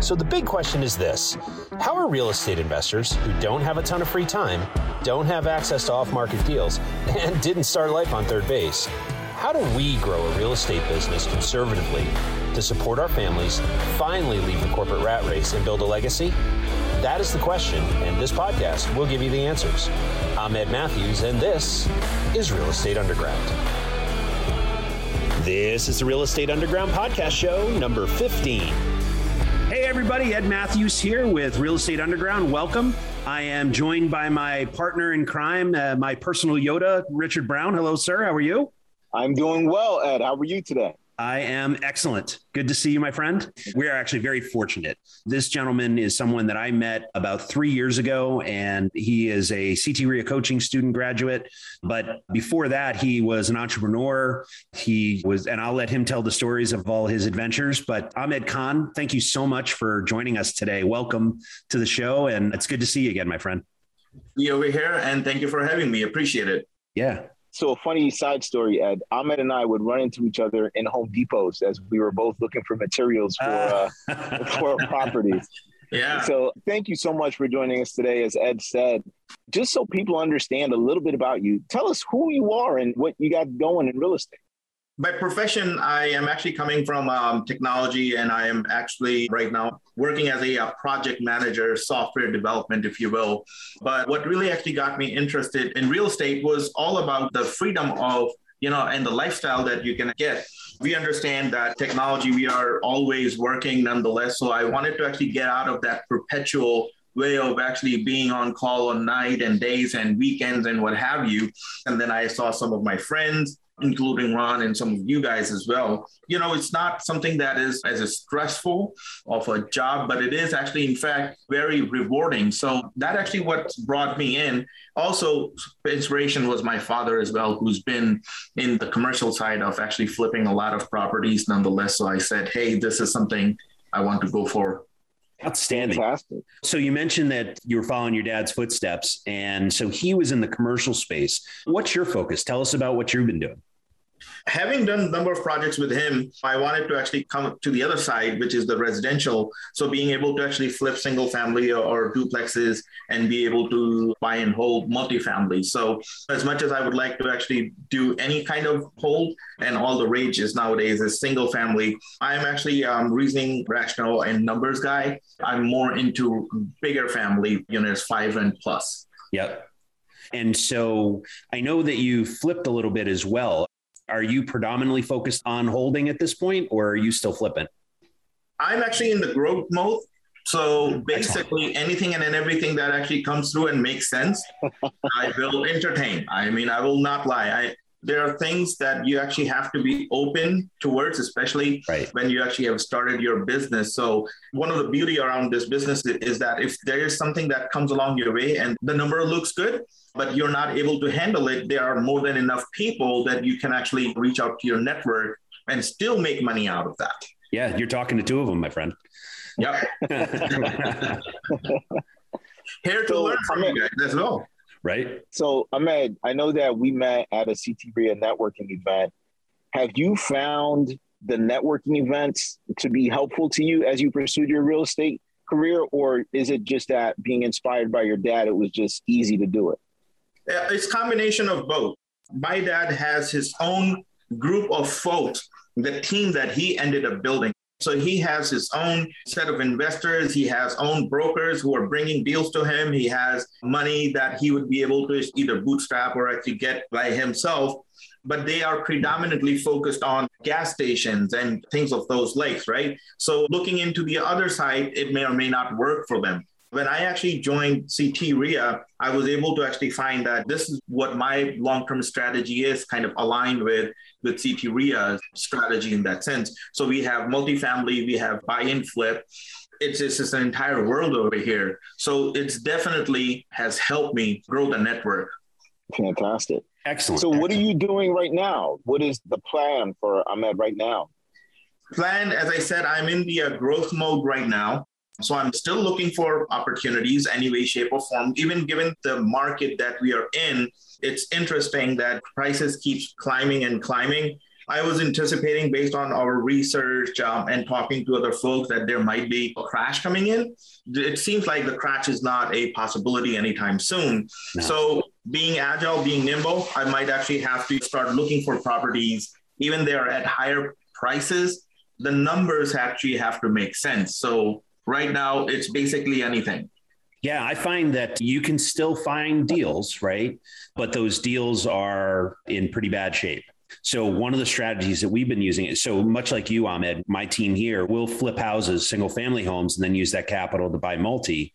So the big question is this How are real estate investors who don't have a ton of free time, don't have access to off market deals, and didn't start life on third base? How do we grow a real estate business conservatively to support our families, finally leave the corporate rat race, and build a legacy? That is the question, and this podcast will give you the answers. I'm Ed Matthews, and this is Real Estate Underground. This is the Real Estate Underground podcast show number 15. Everybody, Ed Matthews here with Real Estate Underground. Welcome. I am joined by my partner in crime, uh, my personal Yoda, Richard Brown. Hello, sir. How are you? I'm doing well, Ed. How are you today? I am excellent. Good to see you, my friend. We are actually very fortunate. This gentleman is someone that I met about three years ago, and he is a CT REIA coaching student graduate. But before that, he was an entrepreneur. He was, and I'll let him tell the stories of all his adventures. But Ahmed Khan, thank you so much for joining us today. Welcome to the show, and it's good to see you again, my friend. Be over here, and thank you for having me. Appreciate it. Yeah, so a funny side story, Ed. Ahmed and I would run into each other in Home Depots as we were both looking for materials for uh, for properties. Yeah. So thank you so much for joining us today. As Ed said, just so people understand a little bit about you, tell us who you are and what you got going in real estate by profession, I am actually coming from um, technology, and I am actually right now working as a, a, project manager, software development, if you will. But what really actually got me interested in real estate was all about the freedom of, you know, and the lifestyle that you can get. We understand that technology, we are always working nonetheless. So I wanted to actually get out of that perpetual way of actually being on call on night and days and weekends and what have you. And then I saw some of my friends including Ron and some of you guys as well. You know, it's not something that is as stressful of a job, but it is actually, in fact, very rewarding. So that actually what brought me in. Also, inspiration was my father as well, who's been in the commercial side of actually flipping a lot of properties nonetheless. So I said, hey, this is something I want to go for. Outstanding. Fantastic. So you mentioned that you were following your dad's footsteps, and so he was in the commercial space. What's your focus? Tell us about what you've been doing having done a number of projects with him, I wanted to actually come to the other side, which is the residential. So being able to actually flip single family or, duplexes and be able to buy and hold multifamily. So as much as I would like to actually do any kind of hold, and all the rage is nowadays is single family. I'm actually um, reasoning, rational, and numbers guy. I'm more into bigger family units, five and plus. Yep. And so I know that you flipped a little bit as well. Are you predominantly focused on holding at this point, or are you still flipping? I'm actually in the growth mode. So basically, anything and everything that actually comes through and makes sense, I will entertain. I mean, I will not lie. I there are things that you actually have to be open towards, especially right. when you actually have started your business. So one of the beauty around this business is that if there is something that comes along your way and the number looks good, but you're not able to handle it, there are more than enough people that you can actually reach out to your network and still make money out of that. Yeah, you're talking to two of them, my friend. Yep. Here to so, learn from you guys as well right? So, Ahmed, I know that we met at a CT REIA networking event. Have you found the networking events to be helpful to you as you pursued your real estate career, or is it just that being inspired by your dad, it was just easy to do it? It's combination of both. My dad has his own group of folks, the team that he ended up building. So he has his own set of investors. He has own brokers who are bringing deals to him. He has money that he would be able to either bootstrap or actually get by himself. But they are predominantly focused on gas stations and things of those lakes, right? So looking into the other side, it may or may not work for them. When I actually joined CT REIA, I was able to actually find that this is what my long-term strategy is, kind of aligned with with CT REIA's strategy in that sense. So we have multifamily, we have buy-in flip. It's, it's just an entire world over here. So it's definitely has helped me grow the network. Fantastic. Excellent. So Excellent. what are you doing right now? What is the plan for Ahmed right now? Plan, as I said, I'm in the uh, growth mode right now. So I'm still looking for opportunities, any way, shape, or form. Even given the market that we are in, it's interesting that prices keep climbing and climbing. I was anticipating based on our research um, and talking to other folks that there might be a crash coming in. It seems like the crash is not a possibility anytime soon. No. So, being agile, being nimble, I might actually have to start looking for properties, even they're at higher prices. The numbers actually have to make sense. So, right now, it's basically anything. Yeah, I find that you can still find deals, right? But those deals are in pretty bad shape. So one of the strategies that we've been using is so much like you, Ahmed, my team here will flip houses, single family homes, and then use that capital to buy multi.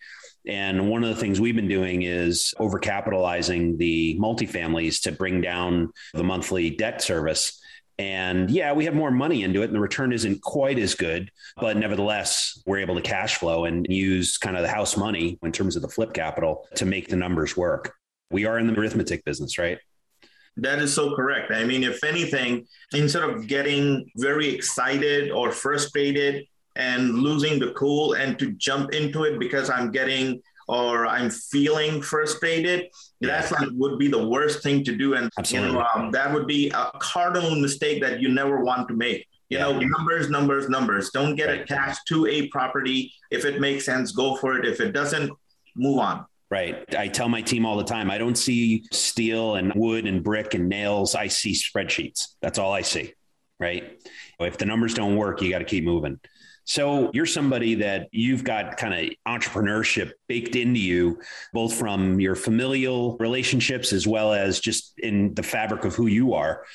And one of the things we've been doing is overcapitalizing the multifamilies to bring down the monthly debt service. And yeah, we have more money into it and the return isn't quite as good, but nevertheless, we're able to cash flow and use kind of the house money in terms of the flip capital to make the numbers work. We are in the arithmetic business, right? That is so correct. I mean, if anything, instead of getting very excited or frustrated and losing the cool and to jump into it because I'm getting or I'm feeling frustrated, yeah. that's like would be the worst thing to do. And Absolutely. you know, um, that would be a cardinal mistake that you never want to make. You yeah. know, numbers, numbers, numbers. Don't get right. attached to a property. If it makes sense, go for it. If it doesn't, move on. Right. I tell my team all the time I don't see steel and wood and brick and nails. I see spreadsheets. That's all I see. Right. If the numbers don't work, you got to keep moving. So you're somebody that you've got kind of entrepreneurship baked into you, both from your familial relationships as well as just in the fabric of who you are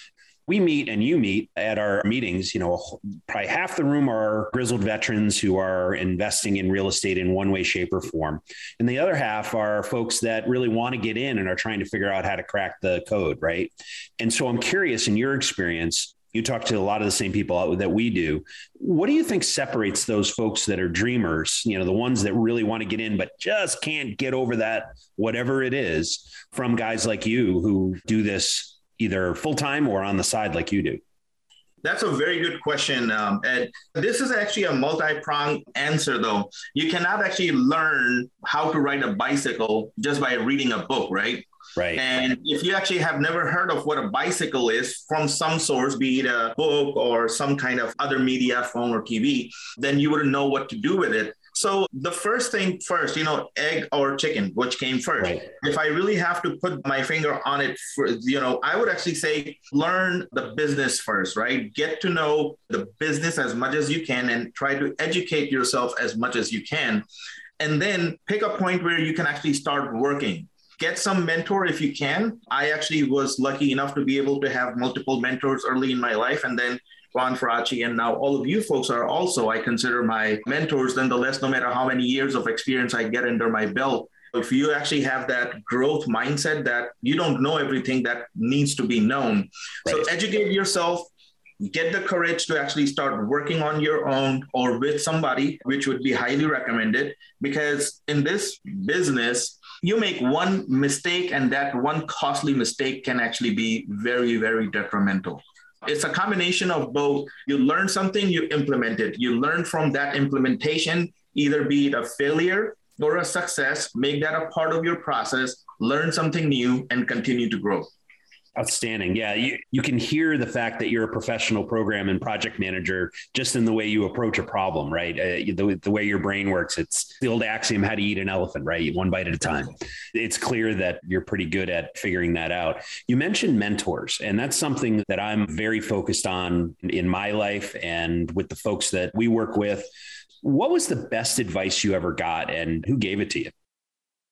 we meet and you meet at our meetings, you know, probably half the room are grizzled veterans who are investing in real estate in one way, shape, or form. And the other half are folks that really want to get in and are trying to figure out how to crack the code, right? And so I'm curious in your experience, you talk to a lot of the same people that we do. What do you think separates those folks that are dreamers, you know, the ones that really want to get in but just can't get over that whatever it is from guys like you who do this either full time or on the side like you do? That's a very good question, um, Ed. This is actually a multi pronged answer, though. You cannot actually learn how to ride a bicycle just by reading a book, right? Right. And if you actually have never heard of what a bicycle is from some source, be it a book or some kind of other media, phone or TV, then you wouldn't know what to do with it. So the first thing first, you know, egg or chicken, which came first. Right. If I really have to put my finger on it, for, you know, I would actually say learn the business first, right? Get to know the business as much as you can and try to educate yourself as much as you can. And then pick a point where you can actually start working get some mentor if you can. I actually was lucky enough to be able to have multiple mentors early in my life. And then Ron Faraci, and now all of you folks are also, I consider my mentors, nonetheless, no matter how many years of experience I get under my belt. If you actually have that growth mindset that you don't know everything that needs to be known. Right. So educate yourself, get the courage to actually start working on your own or with somebody, which would be highly recommended. Because in this business, you make one mistake, and that one costly mistake can actually be very, very detrimental. It's a combination of both. You learn something, you implement it. You learn from that implementation, either be it a failure or a success, make that a part of your process, learn something new, and continue to grow. Outstanding. Yeah, you, you can hear the fact that you're a professional program and project manager just in the way you approach a problem, right? Uh, the, the way your brain works. It's the old axiom how to eat an elephant, right? One bite at a time. It's clear that you're pretty good at figuring that out. You mentioned mentors, and that's something that I'm very focused on in my life and with the folks that we work with. What was the best advice you ever got, and who gave it to you?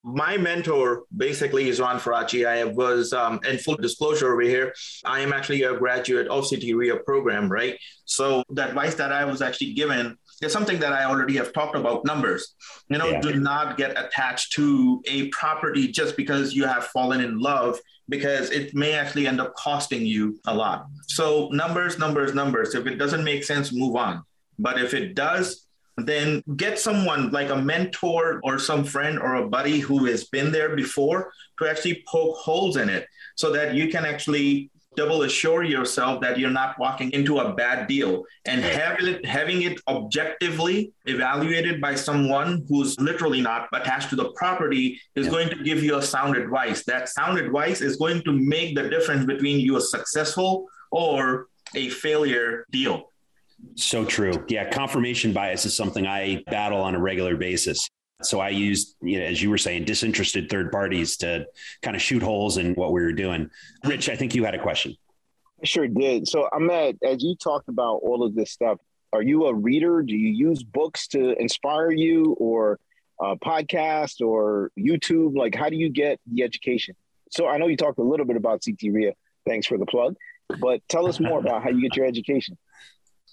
My mentor basically is Ron Faraci. I was, um, and full disclosure over here, I am actually a graduate of CT REIA program, right? So the advice that I was actually given is something that I already have talked about numbers. You know, yeah. do not get attached to a property just because you have fallen in love because it may actually end up costing you a lot. So numbers, numbers, numbers. If it doesn't make sense, move on. But if it does, then get someone like a mentor or some friend or a buddy who has been there before to actually poke holes in it so that you can actually double assure yourself that you're not walking into a bad deal and having it, having it objectively evaluated by someone who's literally not attached to the property is yeah. going to give you a sound advice that sound advice is going to make the difference between you a successful or a failure deal. So true. Yeah, confirmation bias is something I battle on a regular basis. So I used, you know, as you were saying, disinterested third parties to kind of shoot holes in what we were doing. Rich, I think you had a question. I sure did. So Ahmed, as you talked about all of this stuff, are you a reader? Do you use books to inspire you or uh, a podcast or YouTube? Like, how do you get the education? So I know you talked a little bit about CT REIA. Thanks for the plug. But tell us more about how you get your education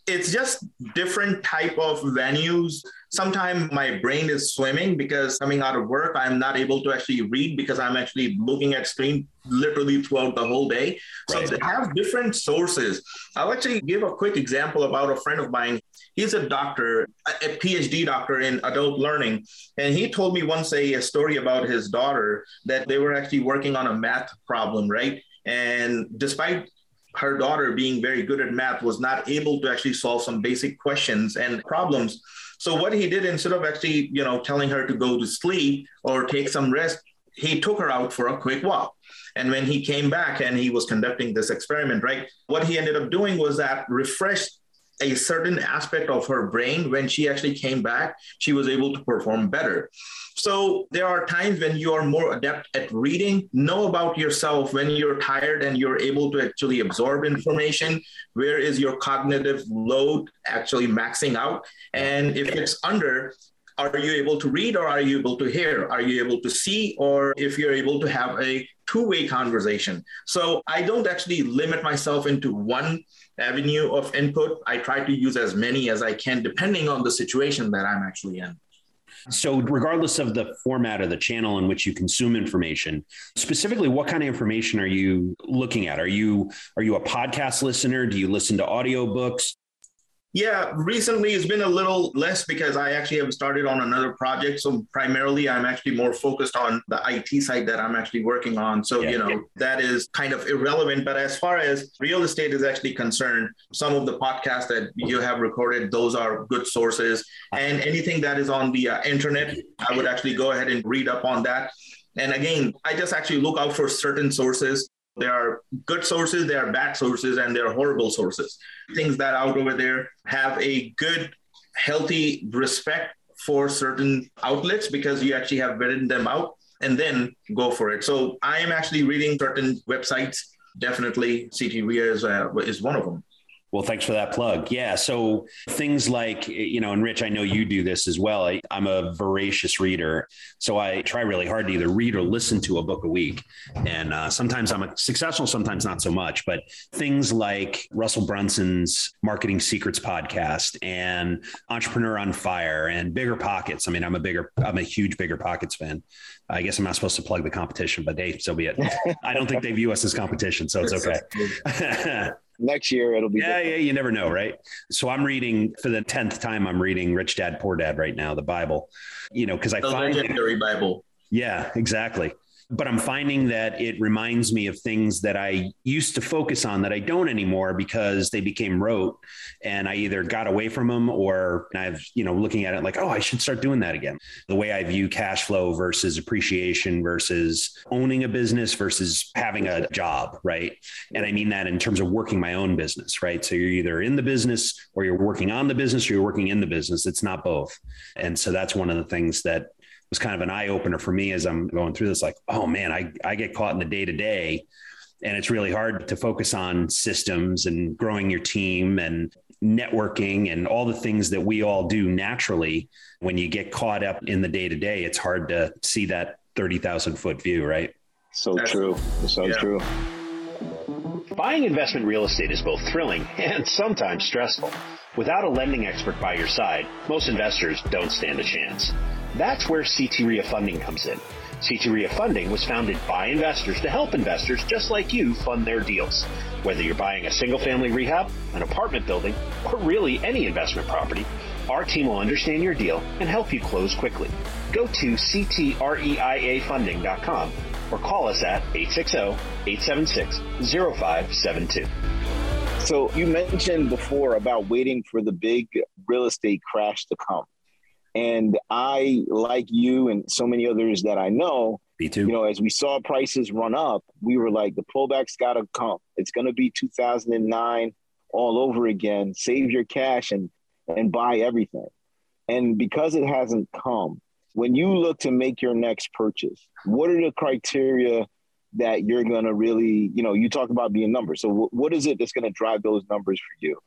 it's just different type of venues. Sometimes my brain is swimming because coming out of work i'm not able to actually read because i'm actually looking at screen literally throughout the whole day. So right. they have different sources. I'll actually give a quick example about a friend of mine. He's a doctor a phd doctor in adult learning. And he told me once a, a story about his daughter that they were actually working on a math problem right? And despite her daughter being very good at math was not able to actually solve some basic questions and problems. So what he did instead of actually you know telling her to go to sleep or take some rest he took her out for a quick walk. And when he came back and he was conducting this experiment right what he ended up doing was that refreshed a certain aspect of her brain when she actually came back she was able to perform better so there are times when you are more adept at reading, know about yourself when you're tired and you're able to actually absorb information. Where is your cognitive load actually maxing out? And if it's under, are you able to read or are you able to hear? Are you able to see or if you're able to have a two-way conversation? So I don't actually limit myself into one avenue of input. I try to use as many as I can depending on the situation that I'm actually in. So, regardless of the format or the channel in which you consume information, specifically, what kind of information are you looking at? Are you are you a podcast listener? Do you listen to audiobooks? Yeah, recently it's been a little less because I actually have started on another project. So primarily I'm actually more focused on the IT side that I'm actually working on. So, yeah, you know, yeah. that is kind of irrelevant. But as far as real estate is actually concerned, some of the podcasts that you have recorded, those are good sources. And anything that is on the uh, internet, I would actually go ahead and read up on that. And again, I just actually look out for certain sources there are good sources, there are bad sources, and there are horrible sources. Things that out over there have a good, healthy respect for certain outlets because you actually have vetted them out and then go for it. So I am actually reading certain websites. Definitely, CT REIA is, uh, is one of them. Well, thanks for that plug. Yeah. So things like, you know, and Rich, I know you do this as well. I, am a voracious reader. So I try really hard to either read or listen to a book a week. And uh, sometimes I'm successful, sometimes not so much. But things like Russell Brunson's Marketing Secrets podcast and Entrepreneur on Fire and Bigger Pockets. I mean, I'm a bigger, I'm a huge Bigger Pockets fan. I guess I'm not supposed to plug the competition, but hey, so be it. I don't think they view us as competition, so it's okay. next year it'll be yeah different. yeah you never know right? So i'm reading for the 10th time i'm reading rich dad poor dad right now the bible. You know because i the find legendary bible. Yeah exactly but I'm finding that it reminds me of things that I used to focus on that I don't anymore because they became rote and I either got away from them or I've, you know, looking at it like, oh, I should start doing that again. The way I view cash flow versus appreciation versus owning a business versus having a job, right? And I mean that in terms of working my own business, right? So you're either in the business or you're working on the business or you're working in the business. It's not both. And so that's one of the things that was kind of an eye opener for me as I'm going through this. Like, oh man, I, I get caught in the day to day and it's really hard to focus on systems and growing your team and networking and all the things that we all do naturally. When you get caught up in the day to day, it's hard to see that 30,000 foot view, right? So true. So yeah. true. Buying investment real estate is both thrilling and sometimes stressful. Without a lending expert by your side, most investors don't stand a chance. That's where CT REIA funding comes in. CT REIA funding was founded by investors to help investors just like you fund their deals. Whether you're buying a single family rehab, an apartment building, or really any investment property, our team will understand your deal and help you close quickly. Go to ctriafunding.com or call us at 860-876-0572. So you mentioned before about waiting for the big real estate crash to come. And I, like you and so many others that I know, me too. You know, as we saw prices run up, we were like, the pullback's got to come. It's going to be 2009 all over again, save your cash and and buy everything. And because it hasn't come, when you look to make your next purchase, what are the criteria that you're going to really, you know, you talk about being numbers. So w- what is it that's going to drive those numbers for you?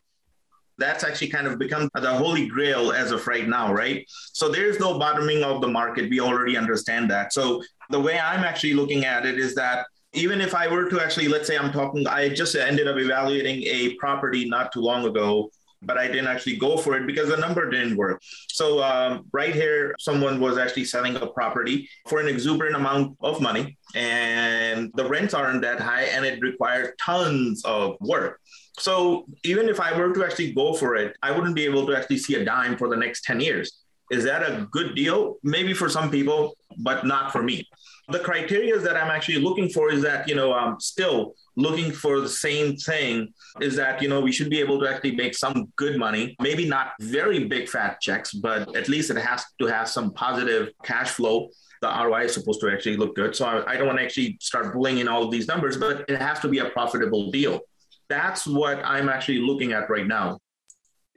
That's actually kind of become the holy grail as of right now, right? So there's no bottoming of the market. We already understand that. So the way I'm actually looking at it is that even if I were to actually, let's say I'm talking, I just ended up evaluating a property not too long ago but I didn't actually go for it because the number didn't work. So um, right here, someone was actually selling a property for an exuberant amount of money, and the rents aren't that high, and it requires tons of work. So even if I were to actually go for it, I wouldn't be able to actually see a dime for the next 10 years. Is that a good deal? Maybe for some people, but not for me. The criteria that I'm actually looking for is that, you know, I'm still looking for the same thing is that, you know, we should be able to actually make some good money, maybe not very big fat checks, but at least it has to have some positive cash flow the ROI is supposed to actually look good. So I, I, don't want to actually start pulling in all of these numbers, but it has to be a profitable deal. That's what I'm actually looking at right now.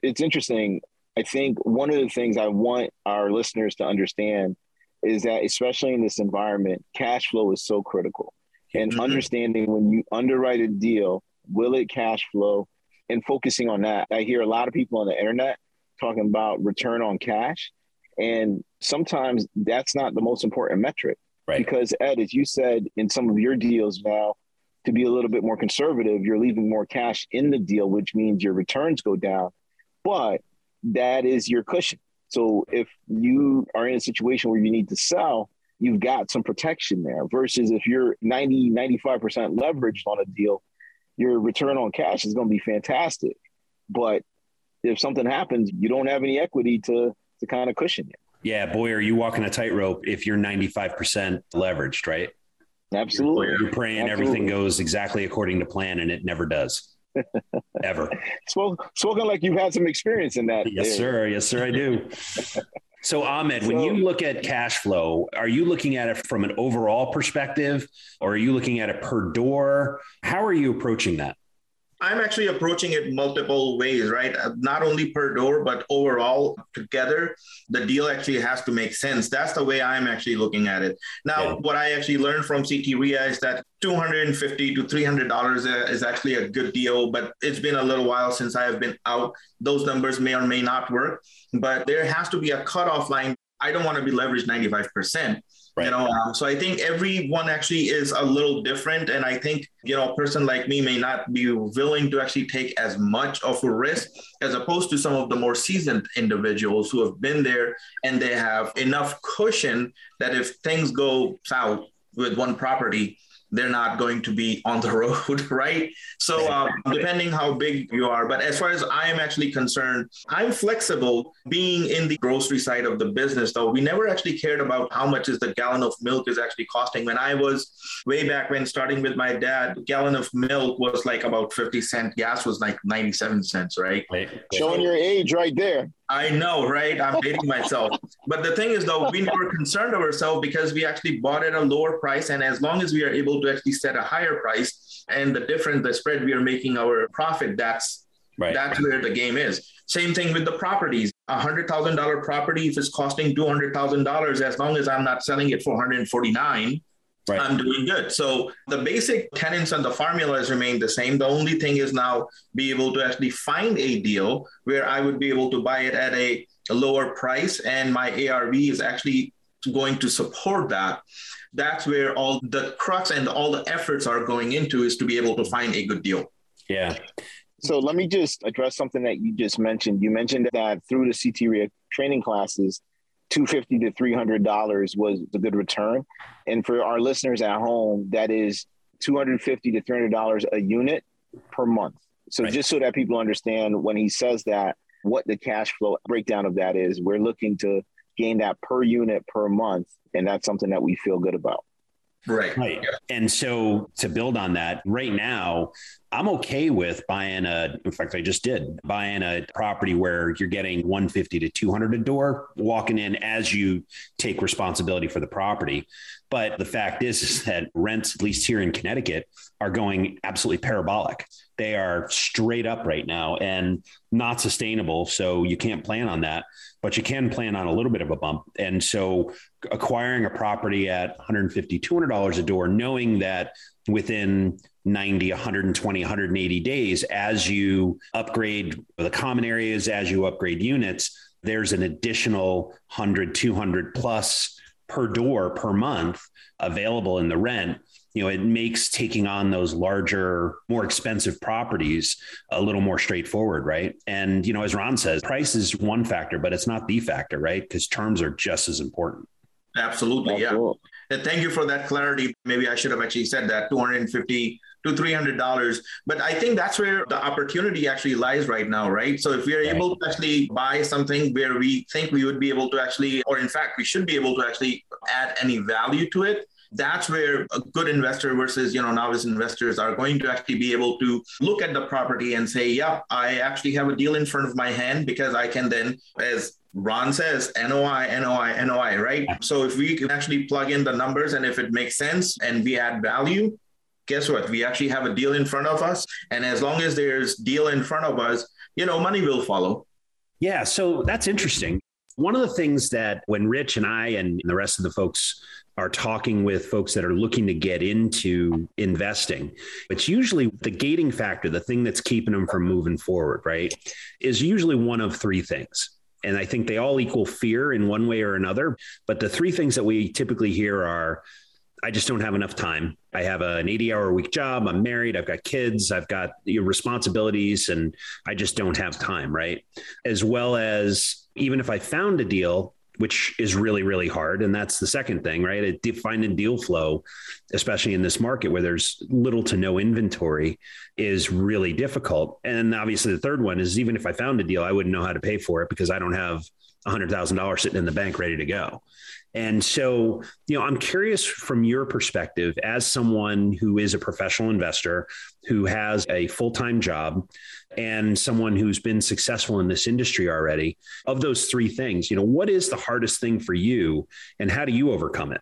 It's interesting. I think one of the things I want our listeners to understand is that, especially in this environment, cash flow is so critical. And mm-hmm. understanding when you underwrite a deal, will it cash flow? And focusing on that. I hear a lot of people on the internet talking about return on cash. And sometimes that's not the most important metric. Right. Because, Ed, as you said in some of your deals now, to be a little bit more conservative, you're leaving more cash in the deal, which means your returns go down. But that is your cushion. So if you are in a situation where you need to sell, you've got some protection there versus if you're 90, 95% leveraged on a deal, your return on cash is going to be fantastic. But if something happens, you don't have any equity to, to kind of cushion it. Yeah, boy, are you walking a tightrope if you're 95% leveraged, right? Absolutely. You're, praying Absolutely. everything goes exactly according to plan, and it never does. Ever. Spoken, spoken like you've had some experience in that. Yes, sir. Yes, sir, I do. So, Ahmed, so, when you look at cash flow, are you looking at it from an overall perspective or are you looking at it per door? How are you approaching that? I'm actually approaching it multiple ways, right? Uh, not only per door, but overall together, the deal actually has to make sense. That's the way I'm actually looking at it. Now, yeah. what I actually learned from CT REIA is that 250 to 300 dollars uh, is actually a good deal, but it's been a little while since I have been out. Those numbers may or may not work, but there has to be a cutoff line. I don't want to be leveraged 95 percent Right. You know, um, so I think everyone actually is a little different, and I think you know, a person like me may not be willing to actually take as much of a risk as opposed to some of the more seasoned individuals who have been there and they have enough cushion that if things go south with one property, they're not going to be on the road, right? So, uh, depending how big you are. But as far as I am actually concerned, I'm flexible being in the grocery side of the business, though. We never actually cared about how much is the gallon of milk is actually costing. When I was way back when starting with my dad, gallon of milk was like about 50 cents. Gas was like 97 cents, right? right. Showing your age right there. I know, right? I'm dating myself. But the thing is, though, we never concerned ourselves because we actually bought at a lower price. And as long as we are able to actually set a higher price and the difference, the spread, we are making our profit, that's right. that's where the game is. Same thing with the properties. A hundred thousand dollar property, if it's costing two hundred thousand dollars, as long as I'm not selling it for 149, Right. I'm doing good. So the basic tenets and the formulas remain the same. The only thing is now be able to actually find a deal where I would be able to buy it at a, a lower price and my ARV is actually going to support that. That's where all the crux and all the efforts are going into is to be able to find a good deal. Yeah. So let me just address something that you just mentioned. You mentioned that through the CT training classes, 250 to 300 dollars was a good return and for our listeners at home that is 250 to 300 dollars a unit per month so right. just so that people understand when he says that what the cash flow breakdown of that is we're looking to gain that per unit per month and that's something that we feel good about Right. Right. And so to build on that, right now, I'm okay with buying a, in fact, I just did buying a property where you're getting 150 to 200 a door, walking in as you take responsibility for the property. But the fact is, is that rents, at least here in Connecticut, are going absolutely parabolic. They are straight up right now and not sustainable. So you can't plan on that, but you can plan on a little bit of a bump. And so acquiring a property at 150, 200 dollars a door, knowing that within 90, 120, 180 days, as you upgrade the common areas, as you upgrade units, there's an additional 100, 200 plus per door per month available in the rent. You know it makes taking on those larger more expensive properties a little more straightforward right? And you know as ron says price is one factor but it's not the factor right? Because terms are just as important. Absolutely, absolutely. yeah. And thank you for that clarity. Maybe i should have actually said that 250 to $300 but i think that's where the opportunity actually lies right now right? So if we are right. able to actually buy something where we think we would be able to actually or in fact we should be able to actually add any value to it that's where a good investor versus you know novice investors are going to actually be able to look at the property and say yeah i actually have a deal in front of my hand because i can then as Ron says NOI, NOI, NOI, right? So if we can actually plug in the numbers and if it makes sense and we add value, guess what? We actually have a deal in front of us. And as long as there's deal in front of us, you know, money will follow. Yeah. So that's interesting. One of the things that when Rich and I and the rest of the folks are talking with folks that are looking to get into investing, it's usually the gating factor, the thing that's keeping them from moving forward, right? Is usually one of three things. And I think they all equal fear in one way or another. But the three things that we typically hear are I just don't have enough time. I have an 80 hour week job. I'm married. I've got kids. I've got responsibilities and I just don't have time. Right. As well as even if I found a deal, which is really, really hard. And that's the second thing, right? Finding deal flow, especially in this market where there's little to no inventory, is really difficult. And obviously, the third one is even if I found a deal, I wouldn't know how to pay for it because I don't have $100,000 sitting in the bank ready to go. And so, you know, I'm curious from your perspective as someone who is a professional investor who has a full time job and someone who's been successful in this industry already, of those three things, you know, what is the hardest thing for you and how do you overcome it?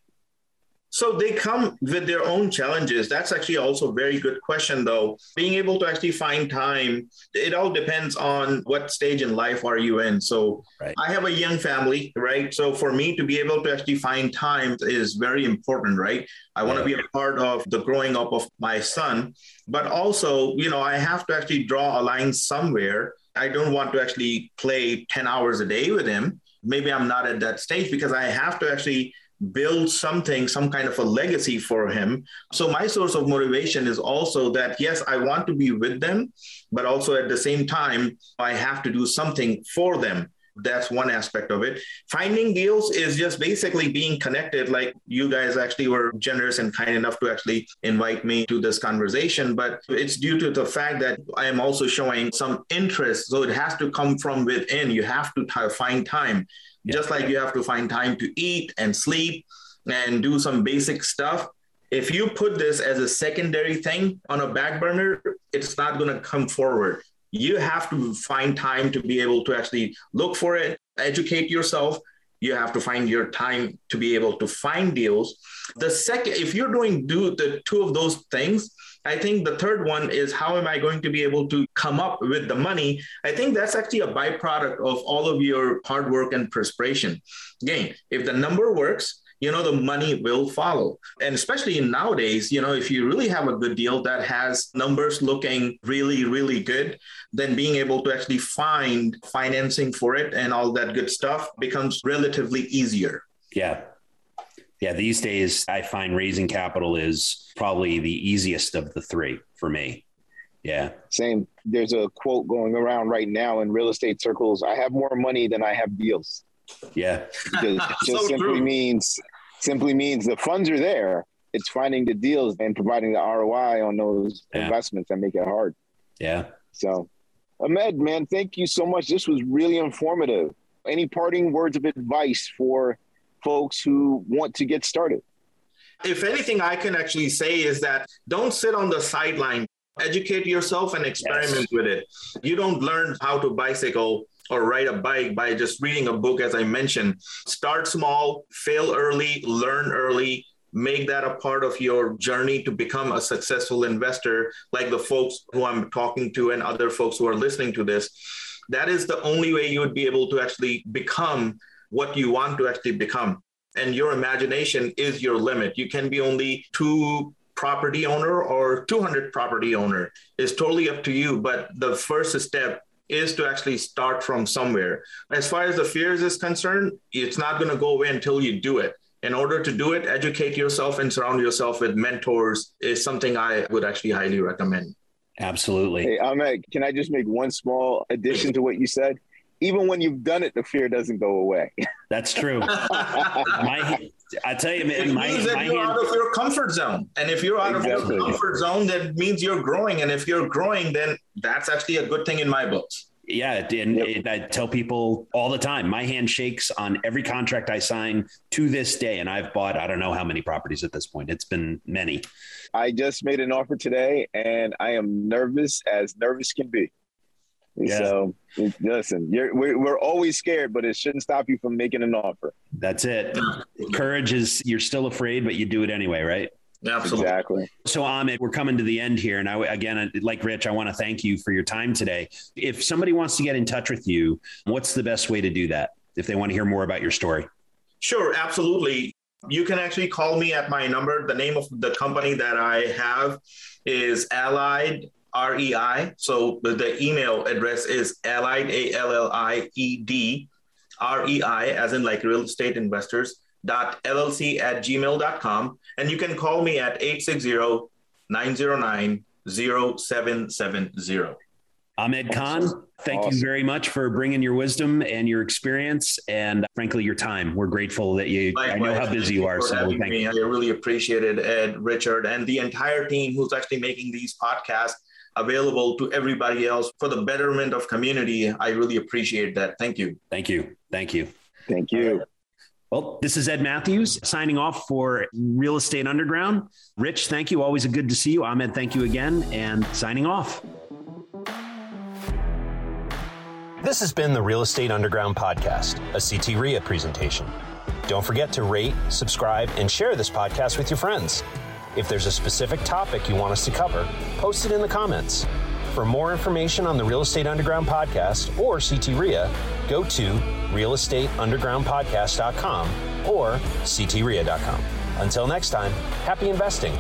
So they come with their own challenges. That's actually also a very good question, though. Being able to actually find time, it all depends on what stage in life are you in. So right. I have a young family, right? So for me to be able to actually find time is very important, right? I want to yeah. be a part of the growing up of my son, but also, you know, I have to actually draw a line somewhere. I don't want to actually play 10 hours a day with him. Maybe I'm not at that stage because I have to actually build something, some kind of a legacy for him. So my source of motivation is also that, yes, I want to be with them, but also at the same time, I have to do something for them. That's one aspect of it. Finding deals is just basically being connected. Like you guys actually were generous and kind enough to actually invite me to this conversation, but it's due to the fact that I am also showing some interest. So it has to come from within. You have to t- find time yeah. Just like you have to find time to eat and sleep and do some basic stuff. If you put this as a secondary thing on a back burner, it's not going to come forward. You have to find time to be able to actually look for it, educate yourself. You have to find your time to be able to find deals. The second, if you're doing do the two of those things, I think the third one is how am I going to be able to come up with the money? I think that's actually a byproduct of all of your hard work and perspiration. Again, if the number works, you know the money will follow and especially nowadays you know if you really have a good deal that has numbers looking really really good then being able to actually find financing for it and all that good stuff becomes relatively easier yeah yeah, these days I find raising capital is probably the easiest of the three for me. Yeah. Same. There's a quote going around right now in real estate circles. I have more money than I have deals. Yeah. It just so simply true. means simply means the funds are there. It's finding the deals and providing the ROI on those yeah. investments that make it hard. Yeah. So Ahmed, man, thank you so much. This was really informative. Any parting words of advice for folks who want to get started? If anything, I can actually say is that don't sit on the sideline. Educate yourself and experiment yes. with it. You don't learn how to bicycle or ride a bike by just reading a book, as I mentioned. Start small, fail early, learn early, make that a part of your journey to become a successful investor, like the folks who I'm talking to and other folks who are listening to this. That is the only way you would be able to actually become what you want to actually become. And your imagination is your limit. You can be only two property owner or 200 property owner. It's totally up to you. But the first step is to actually start from somewhere. As far as the fears is concerned, it's not going to go away until you do it. In order to do it, educate yourself and surround yourself with mentors is something I would actually highly recommend. Absolutely. Hey, Ahmed, can I just make one small addition to what you said? Even when you've done it, the fear doesn't go away. That's true. my, I tell you, man, it my, means that my you're hand... out of your comfort zone, and if you're out exactly. of your comfort zone, that means you're growing, and if you're growing, then that's actually a good thing in my books. Yeah, and yep. it, I tell people all the time, my hand shakes on every contract I sign to this day, and I've bought I don't know how many properties at this point. It's been many. I just made an offer today, and I am nervous as nervous can be. Yeah. So listen, we're, we're always scared, but it shouldn't stop you from making an offer. That's it. Courage is you're still afraid, but you do it anyway, right? Absolutely. Exactly. So, Ahmed, we're coming to the end here. And I, again, like Rich, I want to thank you for your time today. If somebody wants to get in touch with you, what's the best way to do that if they want to hear more about your story? Sure, absolutely. You can actually call me at my number. The name of the company that I have is Allied REI. So the email address is allied, A L L I E D, R E I, as in like real estate investors, dot LLC at gmail.com. And you can call me at 860 909 0770. Ahmed Khan, thank awesome. you very much for bringing your wisdom and your experience and frankly your time. We're grateful that you Likewise. I know how busy you are. So thank me. you. I really appreciate it, Ed, Richard, and the entire team who's actually making these podcasts available to everybody else for the betterment of community. I really appreciate that. Thank you. Thank you. Thank you. Thank you. Well, this is Ed Matthews signing off for Real Estate Underground. Rich, thank you. Always a good to see you. Ahmed, thank you again. And signing off. This has been the Real Estate Underground podcast, a CT REIA presentation. Don't forget to rate, subscribe, and share this podcast with your friends. If there's a specific topic you want us to cover, post it in the comments. For more information on the Real Estate Underground podcast or CT REIA, go to realestateundergroundpodcast.com or ctria.com. Until next time, happy investing.